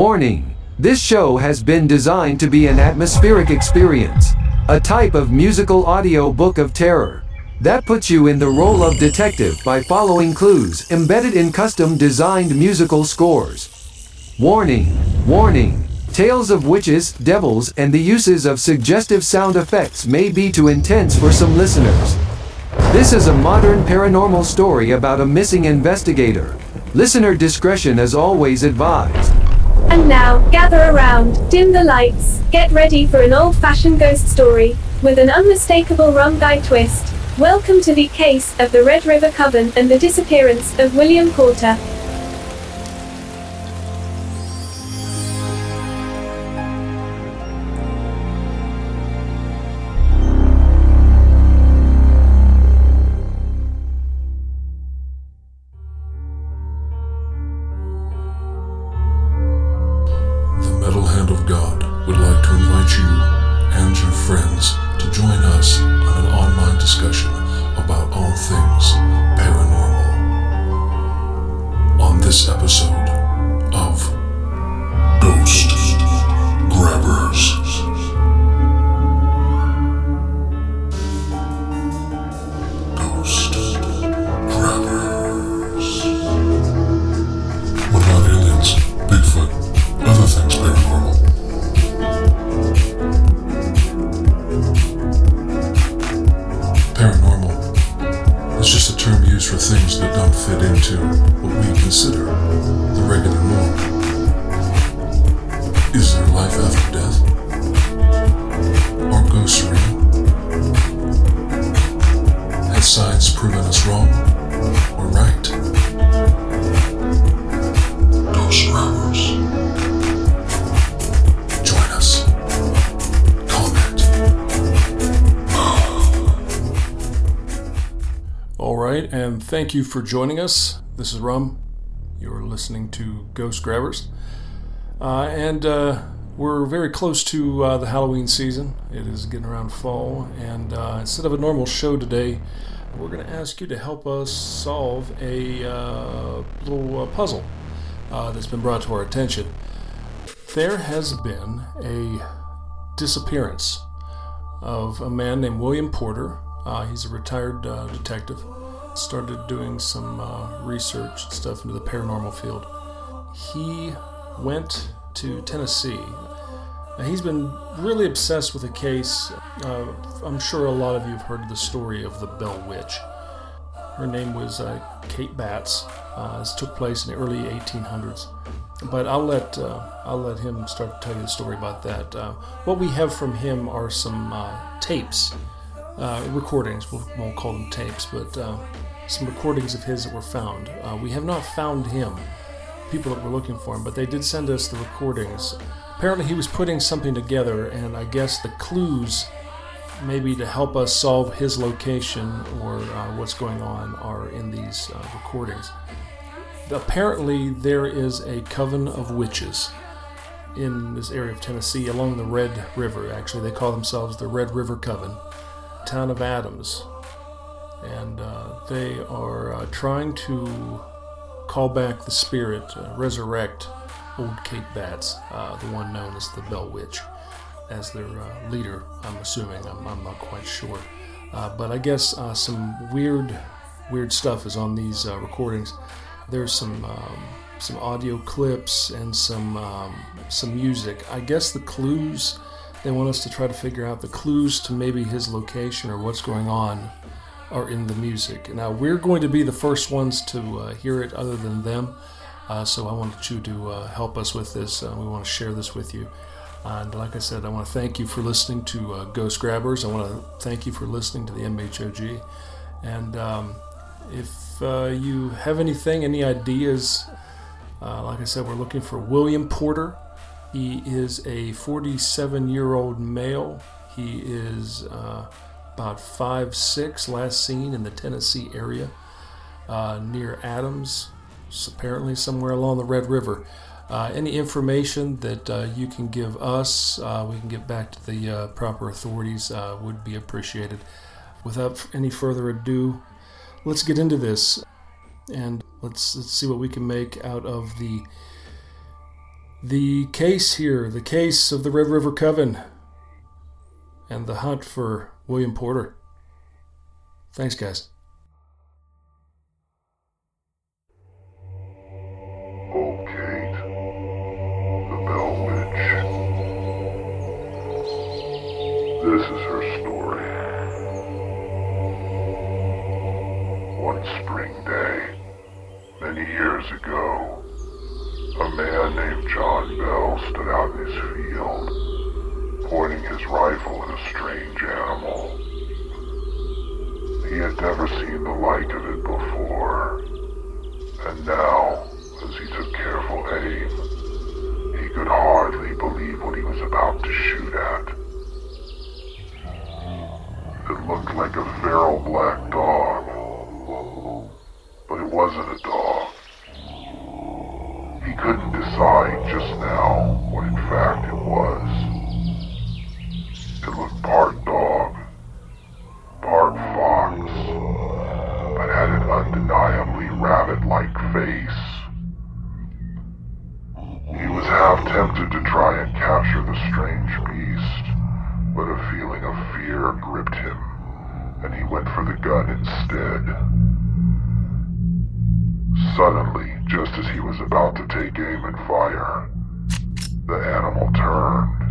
Warning This show has been designed to be an atmospheric experience, a type of musical audio book of terror. That puts you in the role of detective by following clues embedded in custom designed musical scores. Warning, warning. Tales of witches, devils, and the uses of suggestive sound effects may be too intense for some listeners. This is a modern paranormal story about a missing investigator. Listener discretion is always advised. And now, gather around, dim the lights, get ready for an old fashioned ghost story, with an unmistakable rum guy twist. Welcome to the case of the Red River Coven and the disappearance of William Porter. Thank you for joining us. This is Rum. You're listening to Ghost Grabbers. Uh, and uh, we're very close to uh, the Halloween season. It is getting around fall, and uh, instead of a normal show today, we're going to ask you to help us solve a uh, little uh, puzzle that's been brought to our attention. There has been a disappearance of a man named William Porter. He's a retired detective. Started doing some uh, research and stuff into the paranormal field. He went to Tennessee. Now, he's been really obsessed with a case. Uh, I'm sure a lot of you have heard the story of the Bell Witch. Her name was uh, Kate Batts. Uh, this took place in the early 1800s. But I'll let uh, I'll let him start to tell you the story about that. Uh, what we have from him are some tapes, uh, recordings. We'll, won't call them tapes, but uh, some recordings of his that were found. Uh, we have not found him, people that were looking for him, but they did send us the recordings. Apparently, he was putting something together, and I guess the clues maybe to help us solve his location or uh, what's going on are in these uh, recordings. Apparently, there is a coven of witches in this area of Tennessee along the Red River. Actually, they call themselves the Red River Coven, town of Adams. And uh, they are uh, trying to call back the spirit, uh, resurrect old Kate Batts, uh, the one known as the Bell Witch as their uh, leader, I'm assuming. I'm, I'm not quite sure. Uh, but I guess some weird, weird stuff is on these recordings. There's some um, some audio clips and some um, some music. I guess the clues they want us to try to figure out the clues to maybe his location or what's going on are in the music. Now we're going to be the first ones to uh, hear it, other than them. Uh, so I wanted you to uh, help us with this. Uh, we want to share this with you. And like I said, I want to thank you for listening to uh, Ghost Grabbers. I want to thank you for listening to the MHOG. And um, if uh, you have anything, any ideas, like I said, we're looking for William Porter. He is a 47 year old male. He is about 5'6, last seen in the Tennessee area uh, near Adams, apparently somewhere along the Red River. Uh, any information that uh, you can give us, uh, we can get back to the uh, proper authorities, uh, would be appreciated. Without any further ado, let's get into this and let's, let's see what we can make out of the The case here, the case of the Red River Coven and the hunt for William Porter. Thanks, guys. Pointing his rifle at a strange animal. He had never seen the like of it before, and now, as he took careful aim, he could hardly believe what he was about to shoot at. It looked like a feral black dog, but it wasn't a dog. He couldn't decide just now to try and capture the strange beast, but a feeling of fear gripped him, and he went for the gun instead. Suddenly, just as he was about to take aim and fire, the animal turned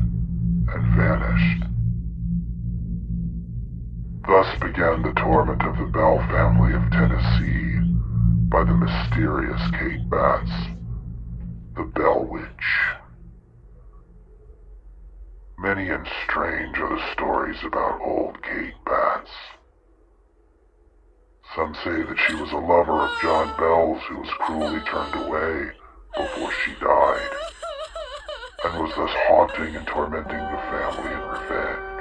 and vanished. Thus began the torment of the Bell family of Tennessee by the mysterious Kate Batts, the Bell Witch. Many and strange are the stories about old Kate Batts. Some say that she was a lover of John Bell's who was cruelly turned away before she died, and was thus haunting and tormenting the family in revenge.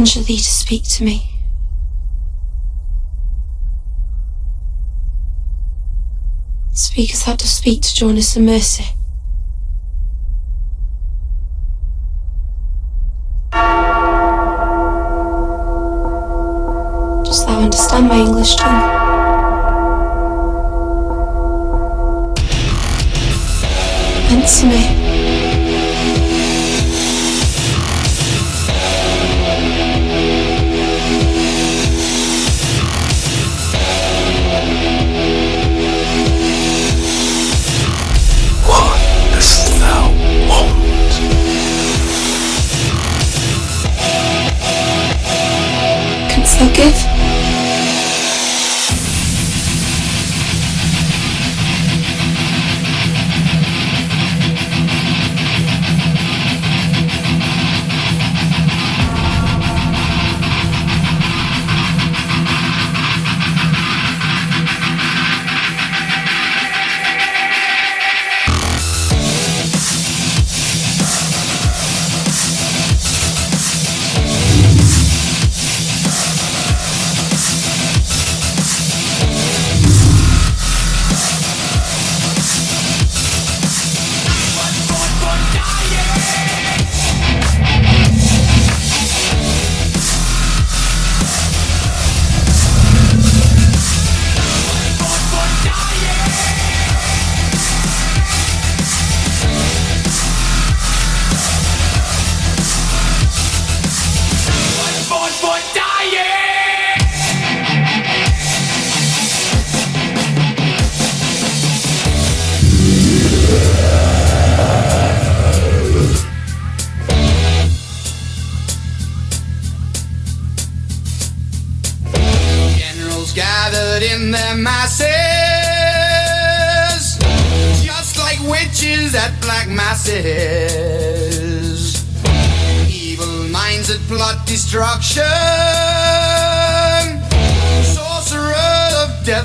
Conjure thee to speak to me. Speak as thou dost speak to Jonas and Mercy. Dost thou understand my English tongue? Answer me.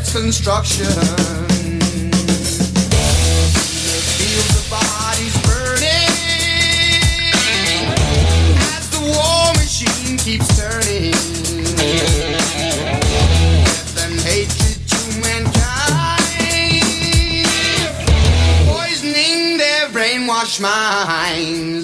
its instruction. The fields of bodies burning as the war machine keeps turning. Death and hatred to mankind, poisoning their brainwashed minds.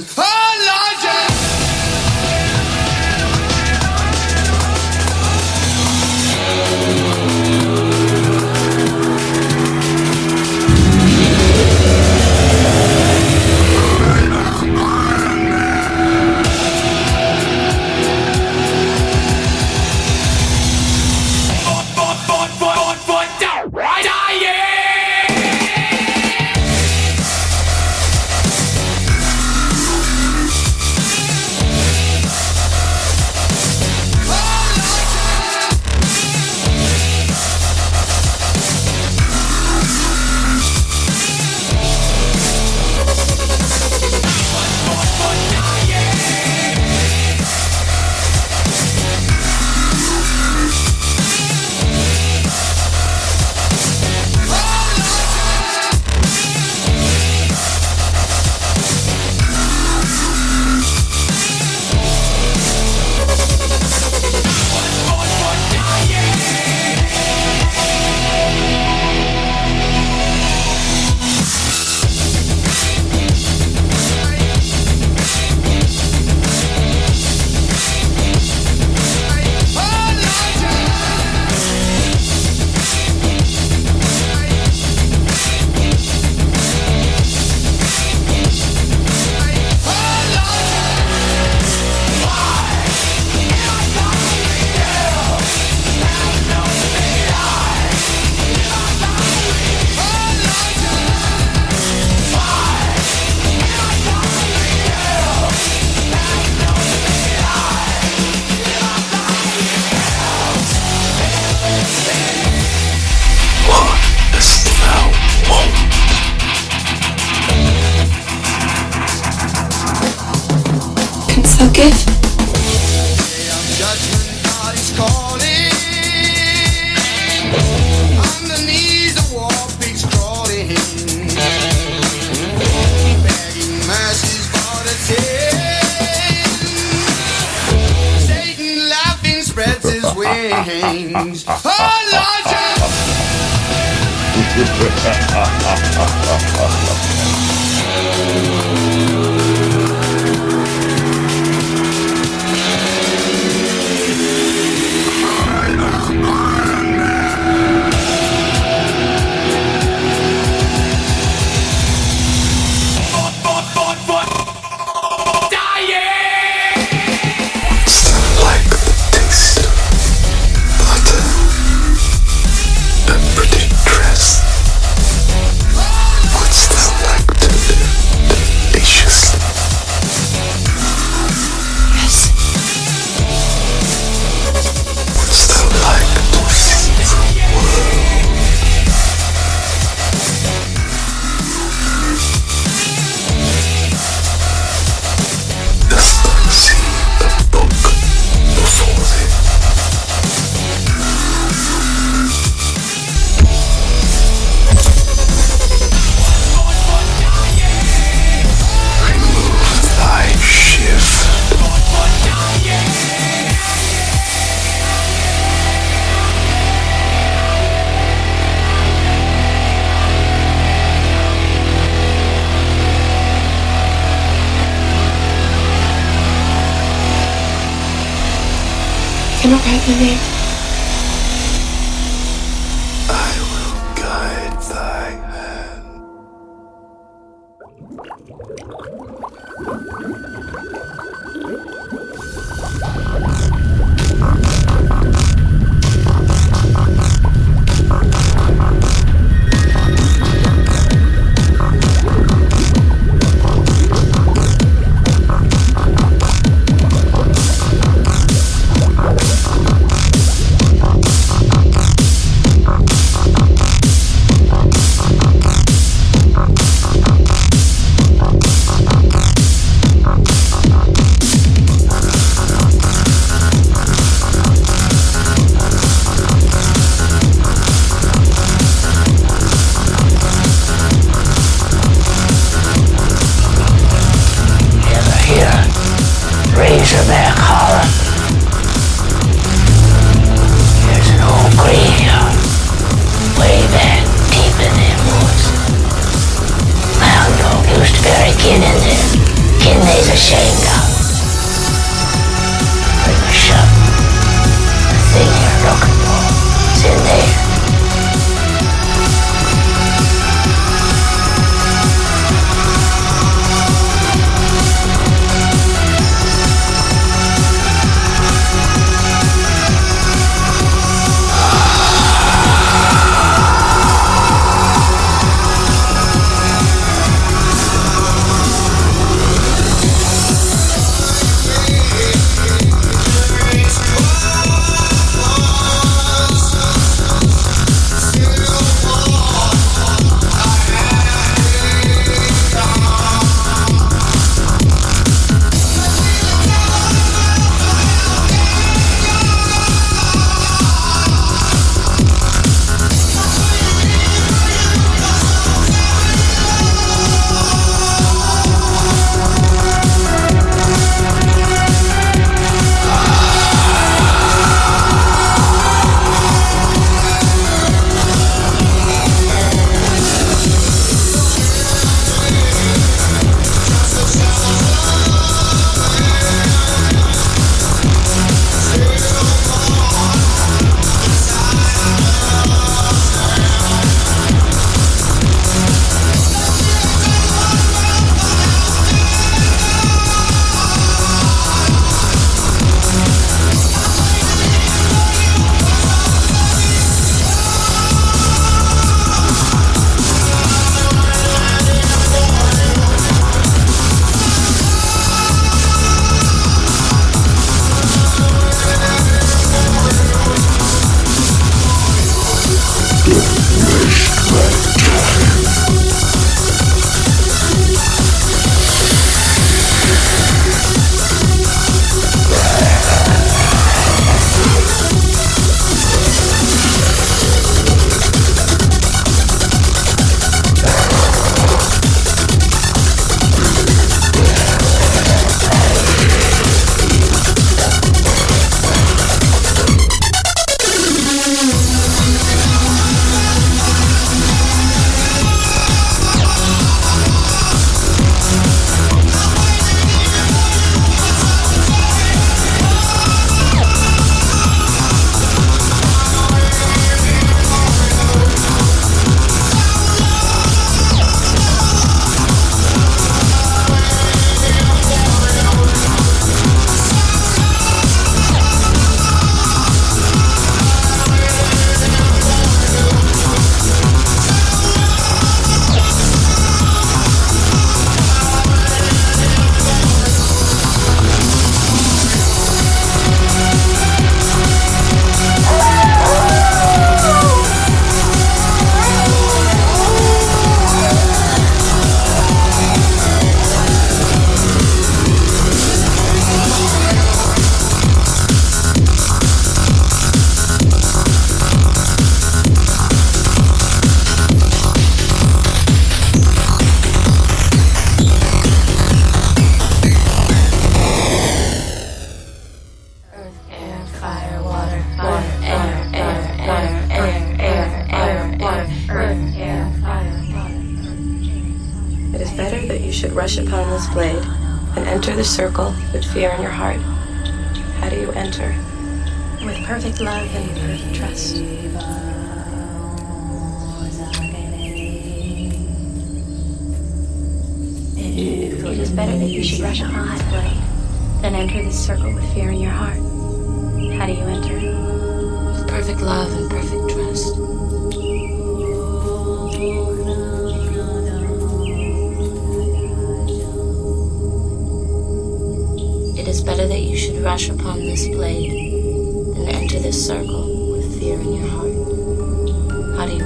With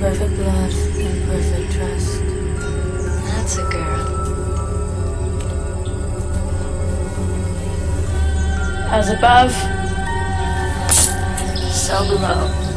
perfect love and perfect trust. That's a girl. As above, so below.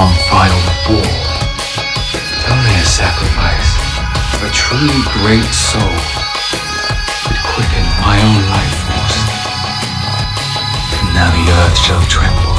on fire with. It's only a sacrifice of a truly great soul could quicken my own life force. And now the earth shall tremble.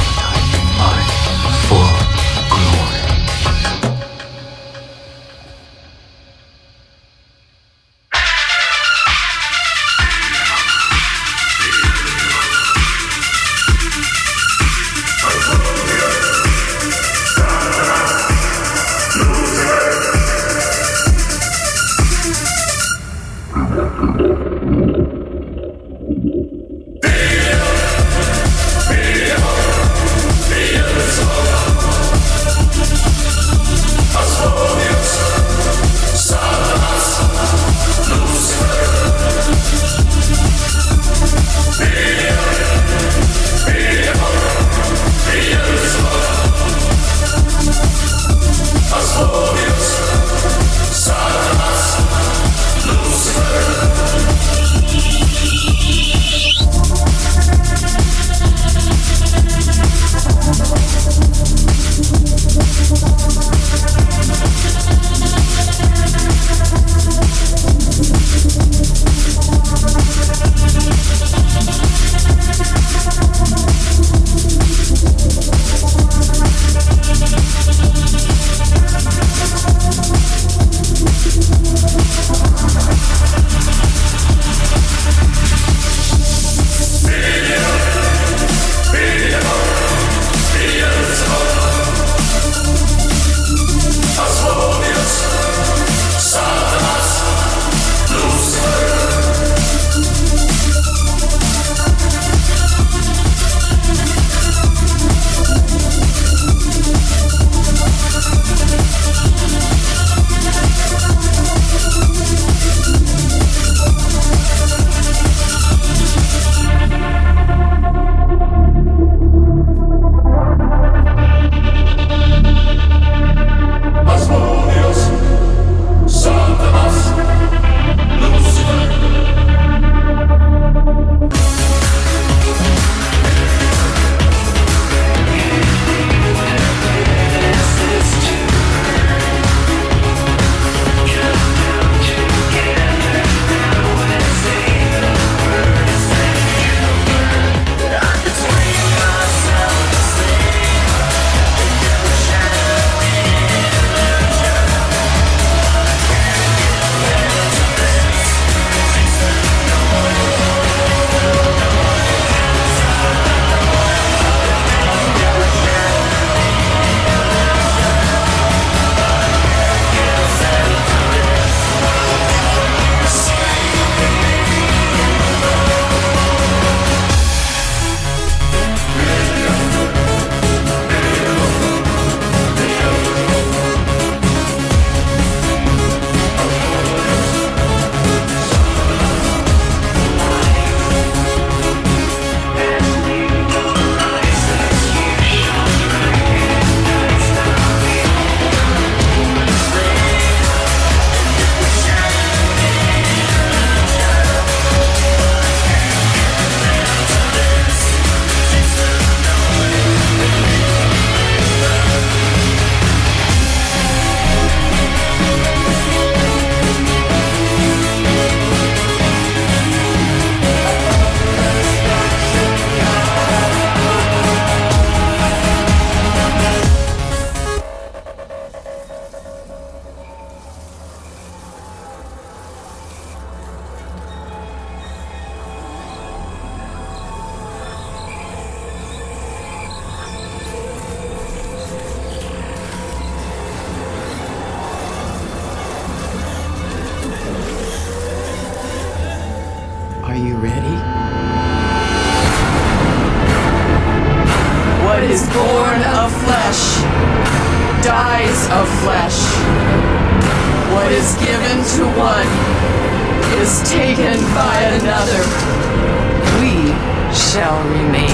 Shall remain,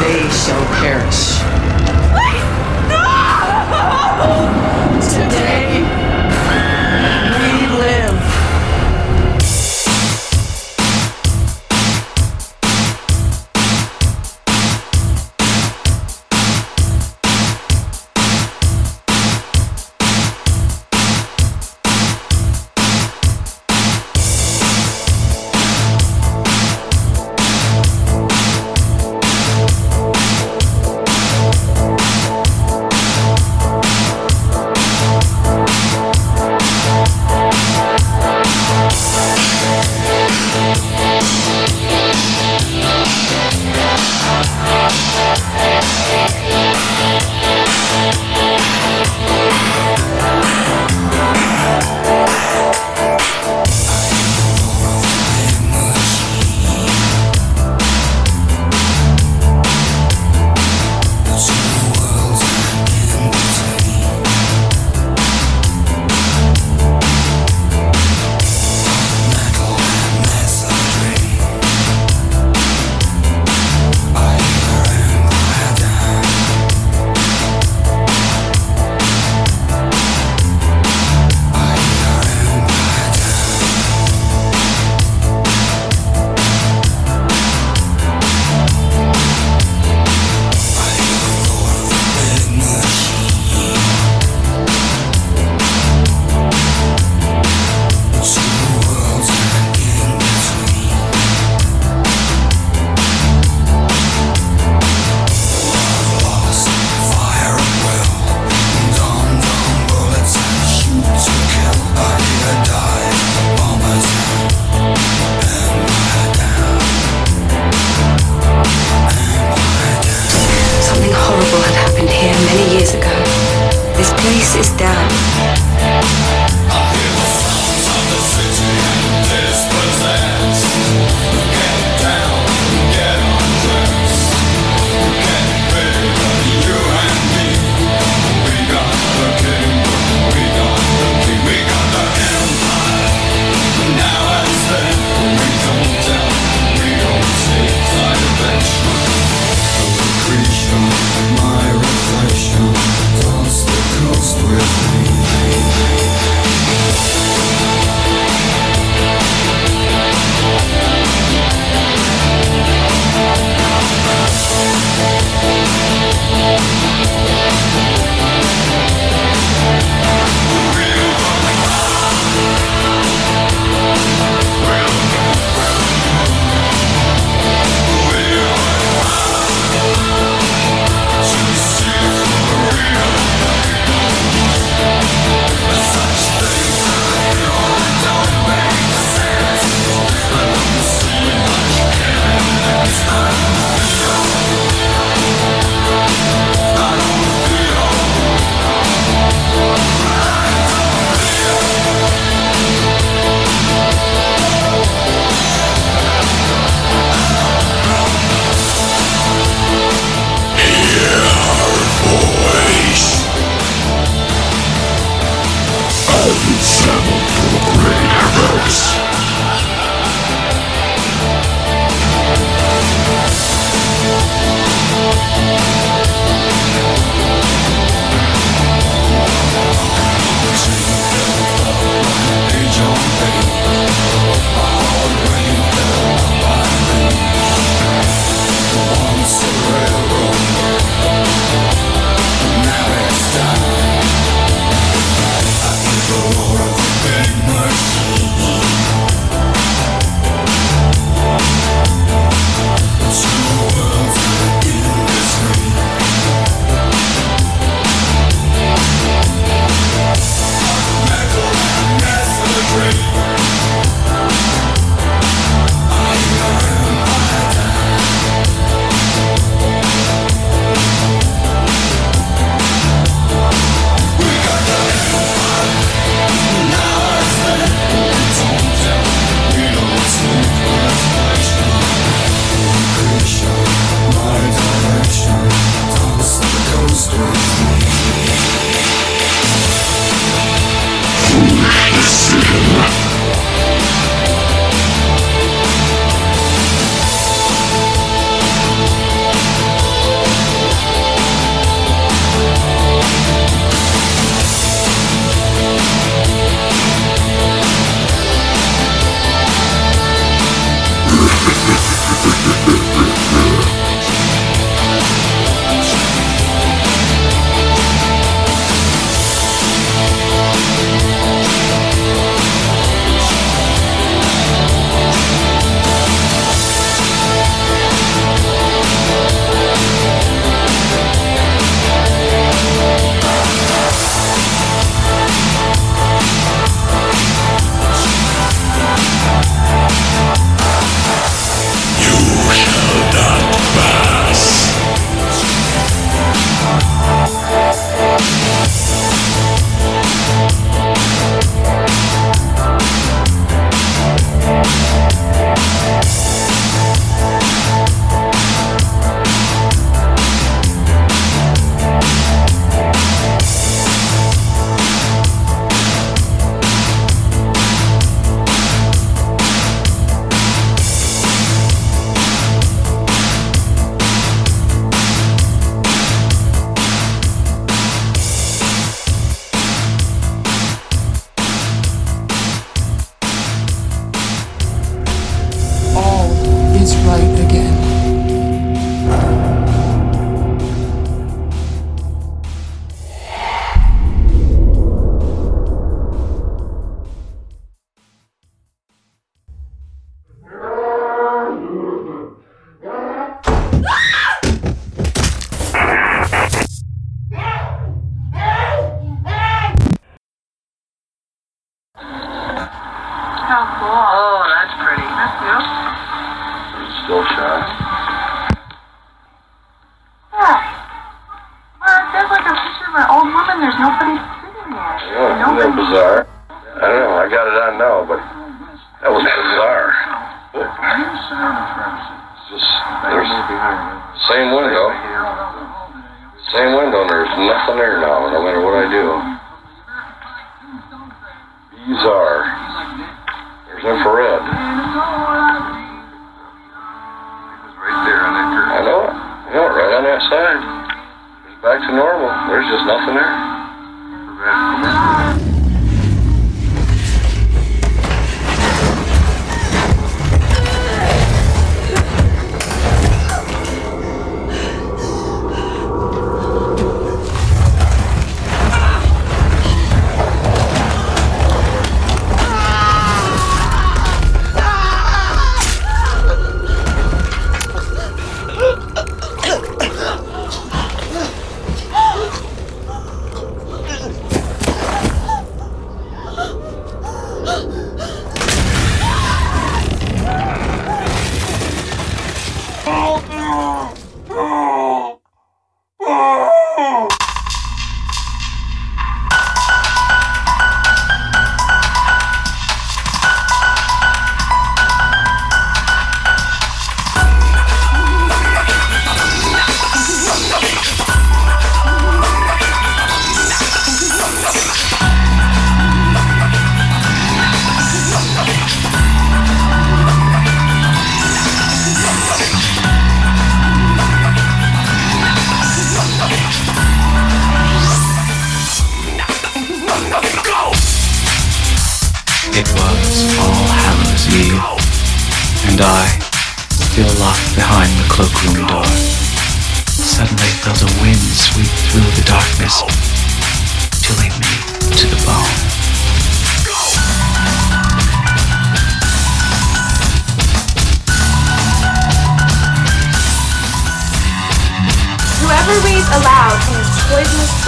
they shall perish.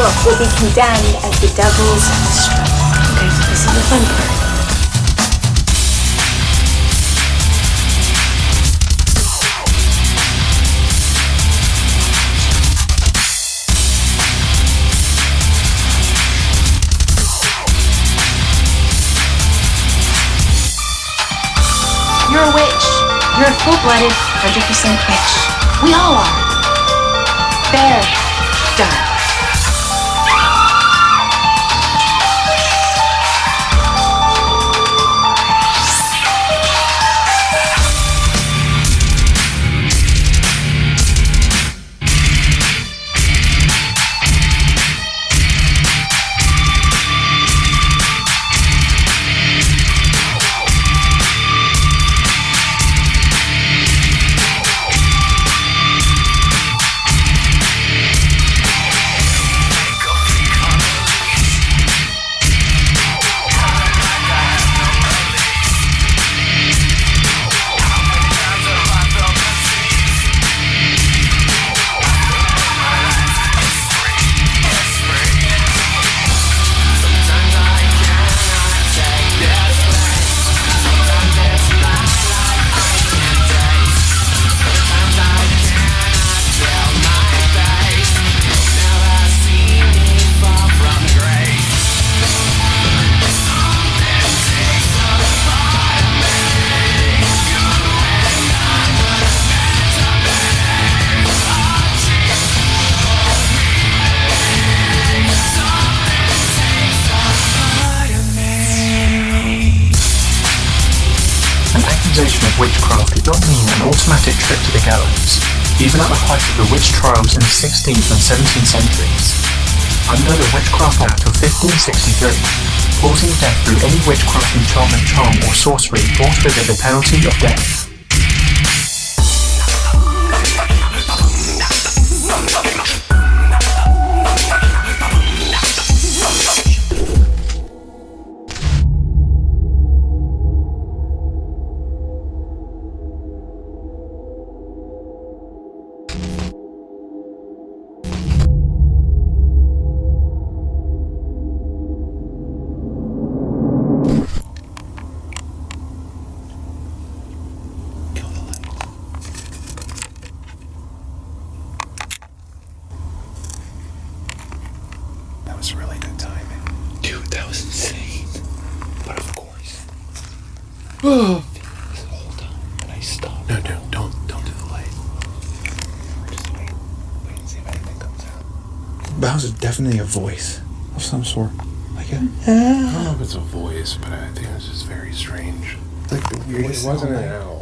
Book will be condemned as the devil's mistress. Okay, this is the fun part. You're a witch. You're a full-blooded, 100% witch. We all are. There. Done. At the height of the witch trials in the 16th and 17th centuries. Under the Witchcraft Act of 1563, causing death through any witchcraft enchantment charm or sorcery brought with it the penalty of death. definitely a voice of some sort. Like a, I don't know if it's a voice, but I think it's just very strange. Like the weirdest. It wasn't an owl.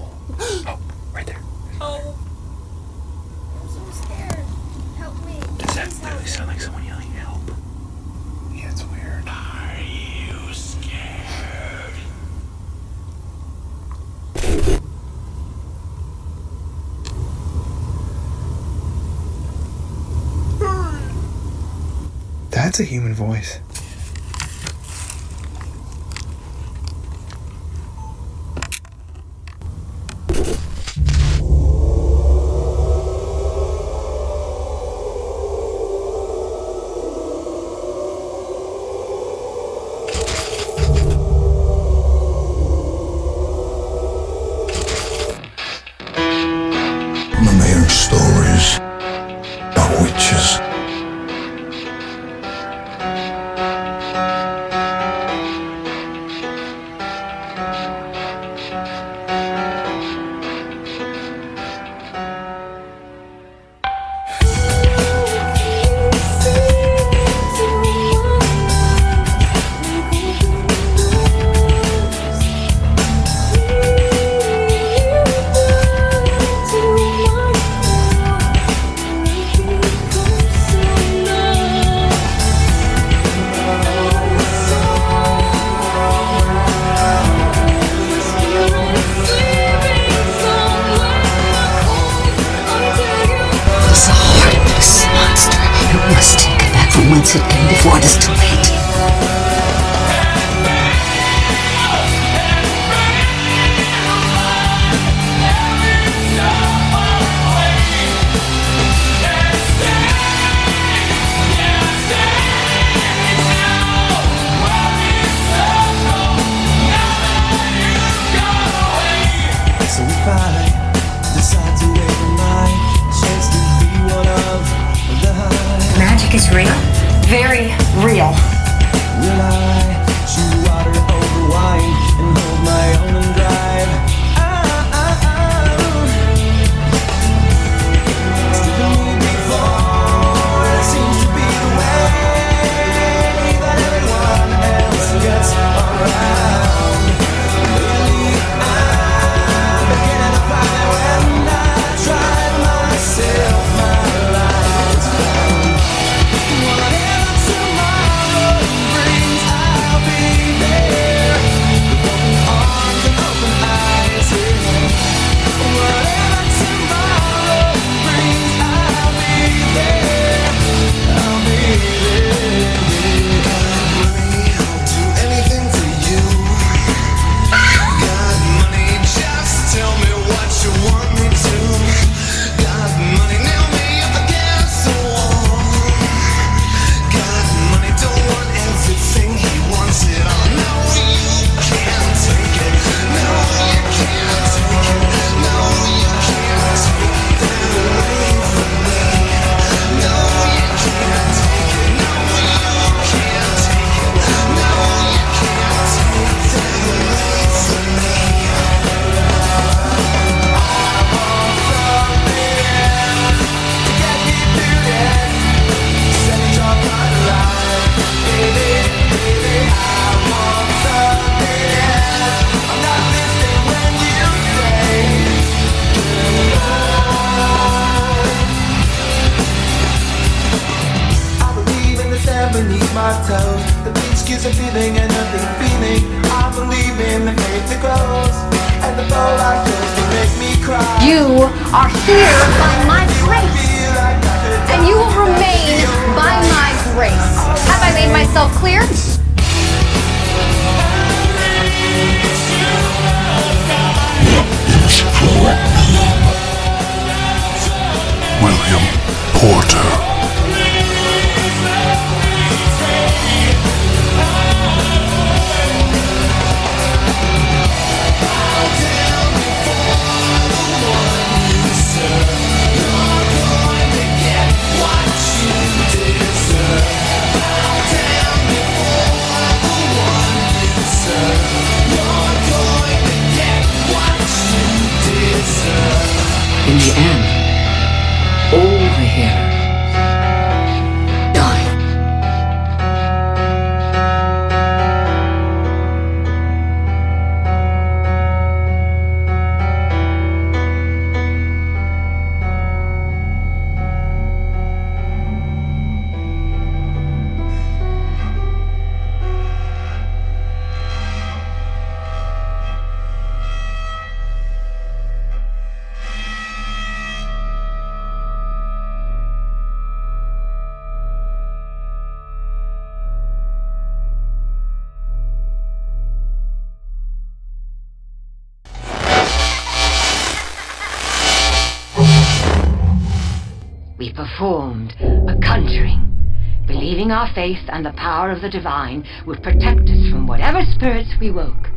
Believing our faith and the power of the divine would protect us from whatever spirits we woke.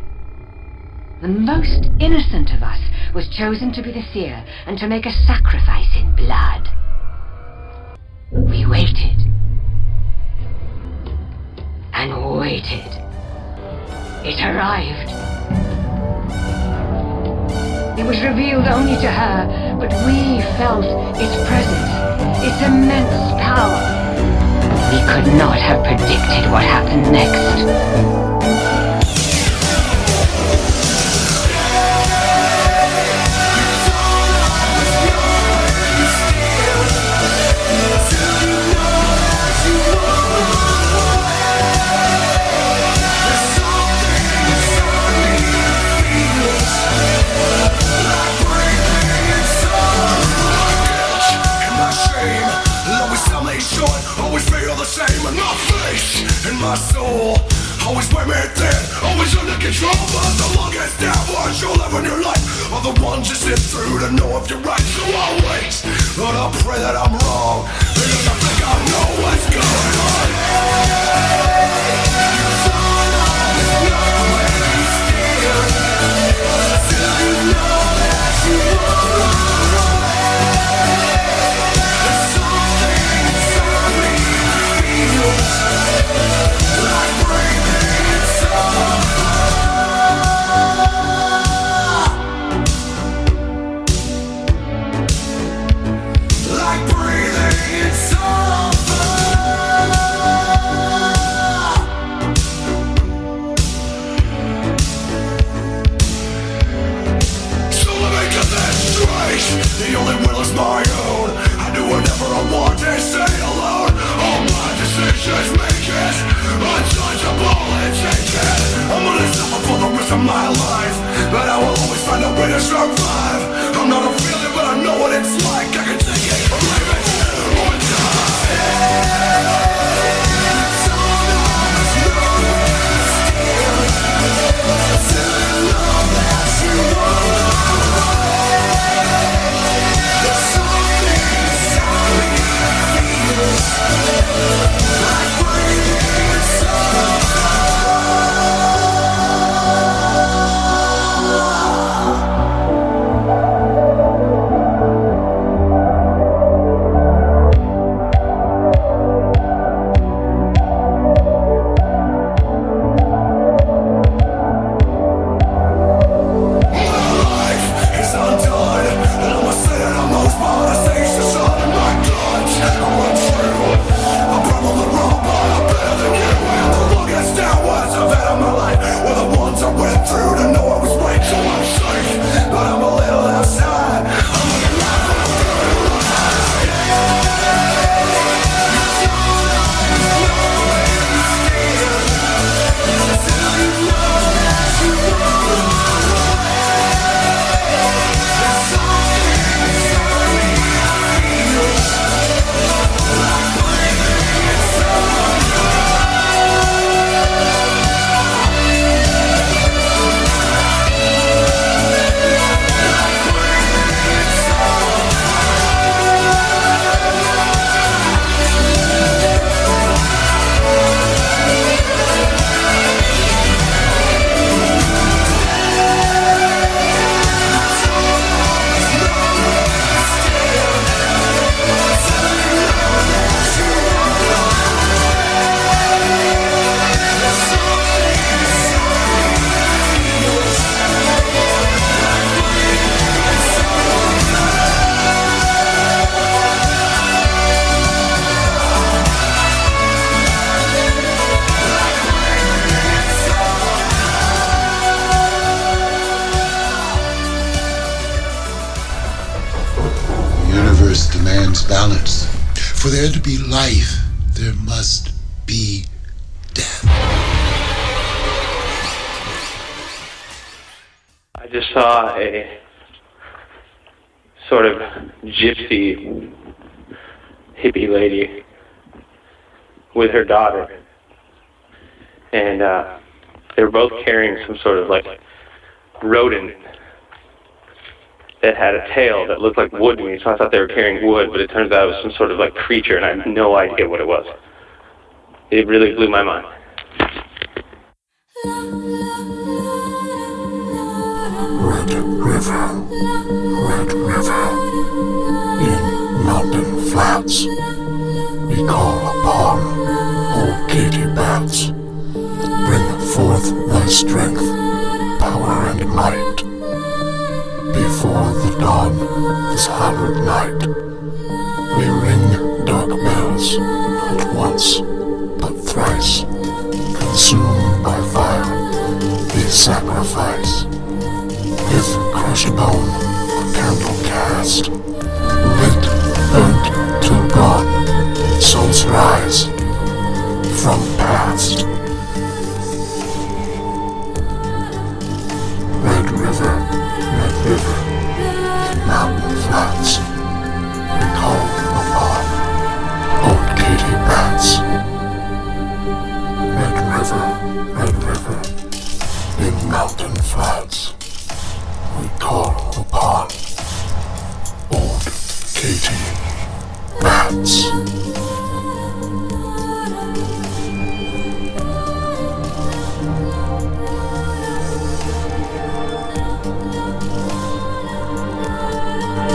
The most innocent of us was chosen to be the seer and to make a sacrifice in blood. We waited. And waited. It arrived. It was revealed only to her, but we felt its presence, its immense power. We could not have predicted what happened next. My soul. Always wear me thin, always under control, but the longest ones you'll ever in your life are the ones you sit through to know if you're right. So I'll wait, but I'll pray that I'm wrong, because I think I know what's going on. Like of my life. But I will always find a way to survive. I'm not a feeling but I know what it's like. I can gypsy hippie lady with her daughter. And uh, they were both carrying some sort of like rodent that had a tail that looked like wood to me. So I thought they were carrying wood, but it turns out it was some sort of like creature, and I have no idea what it was. It really blew my mind. Red River, Red River, in Mountain Flats, we call upon old Katy Bats. Bring forth thy strength, power, and might. Before the dawn this hallowed night, we ring dark bells, not once, but thrice. Consumed by fire, we sacrifice. With crushed bone, candle cast, lit, burnt to God, souls rise from past. Red River, Red River, mountain flats, we call upon old Katy Bats. Red River, Red River, in mountain flats, call upon old Katy Bats.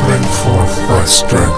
Bring forth thy strength,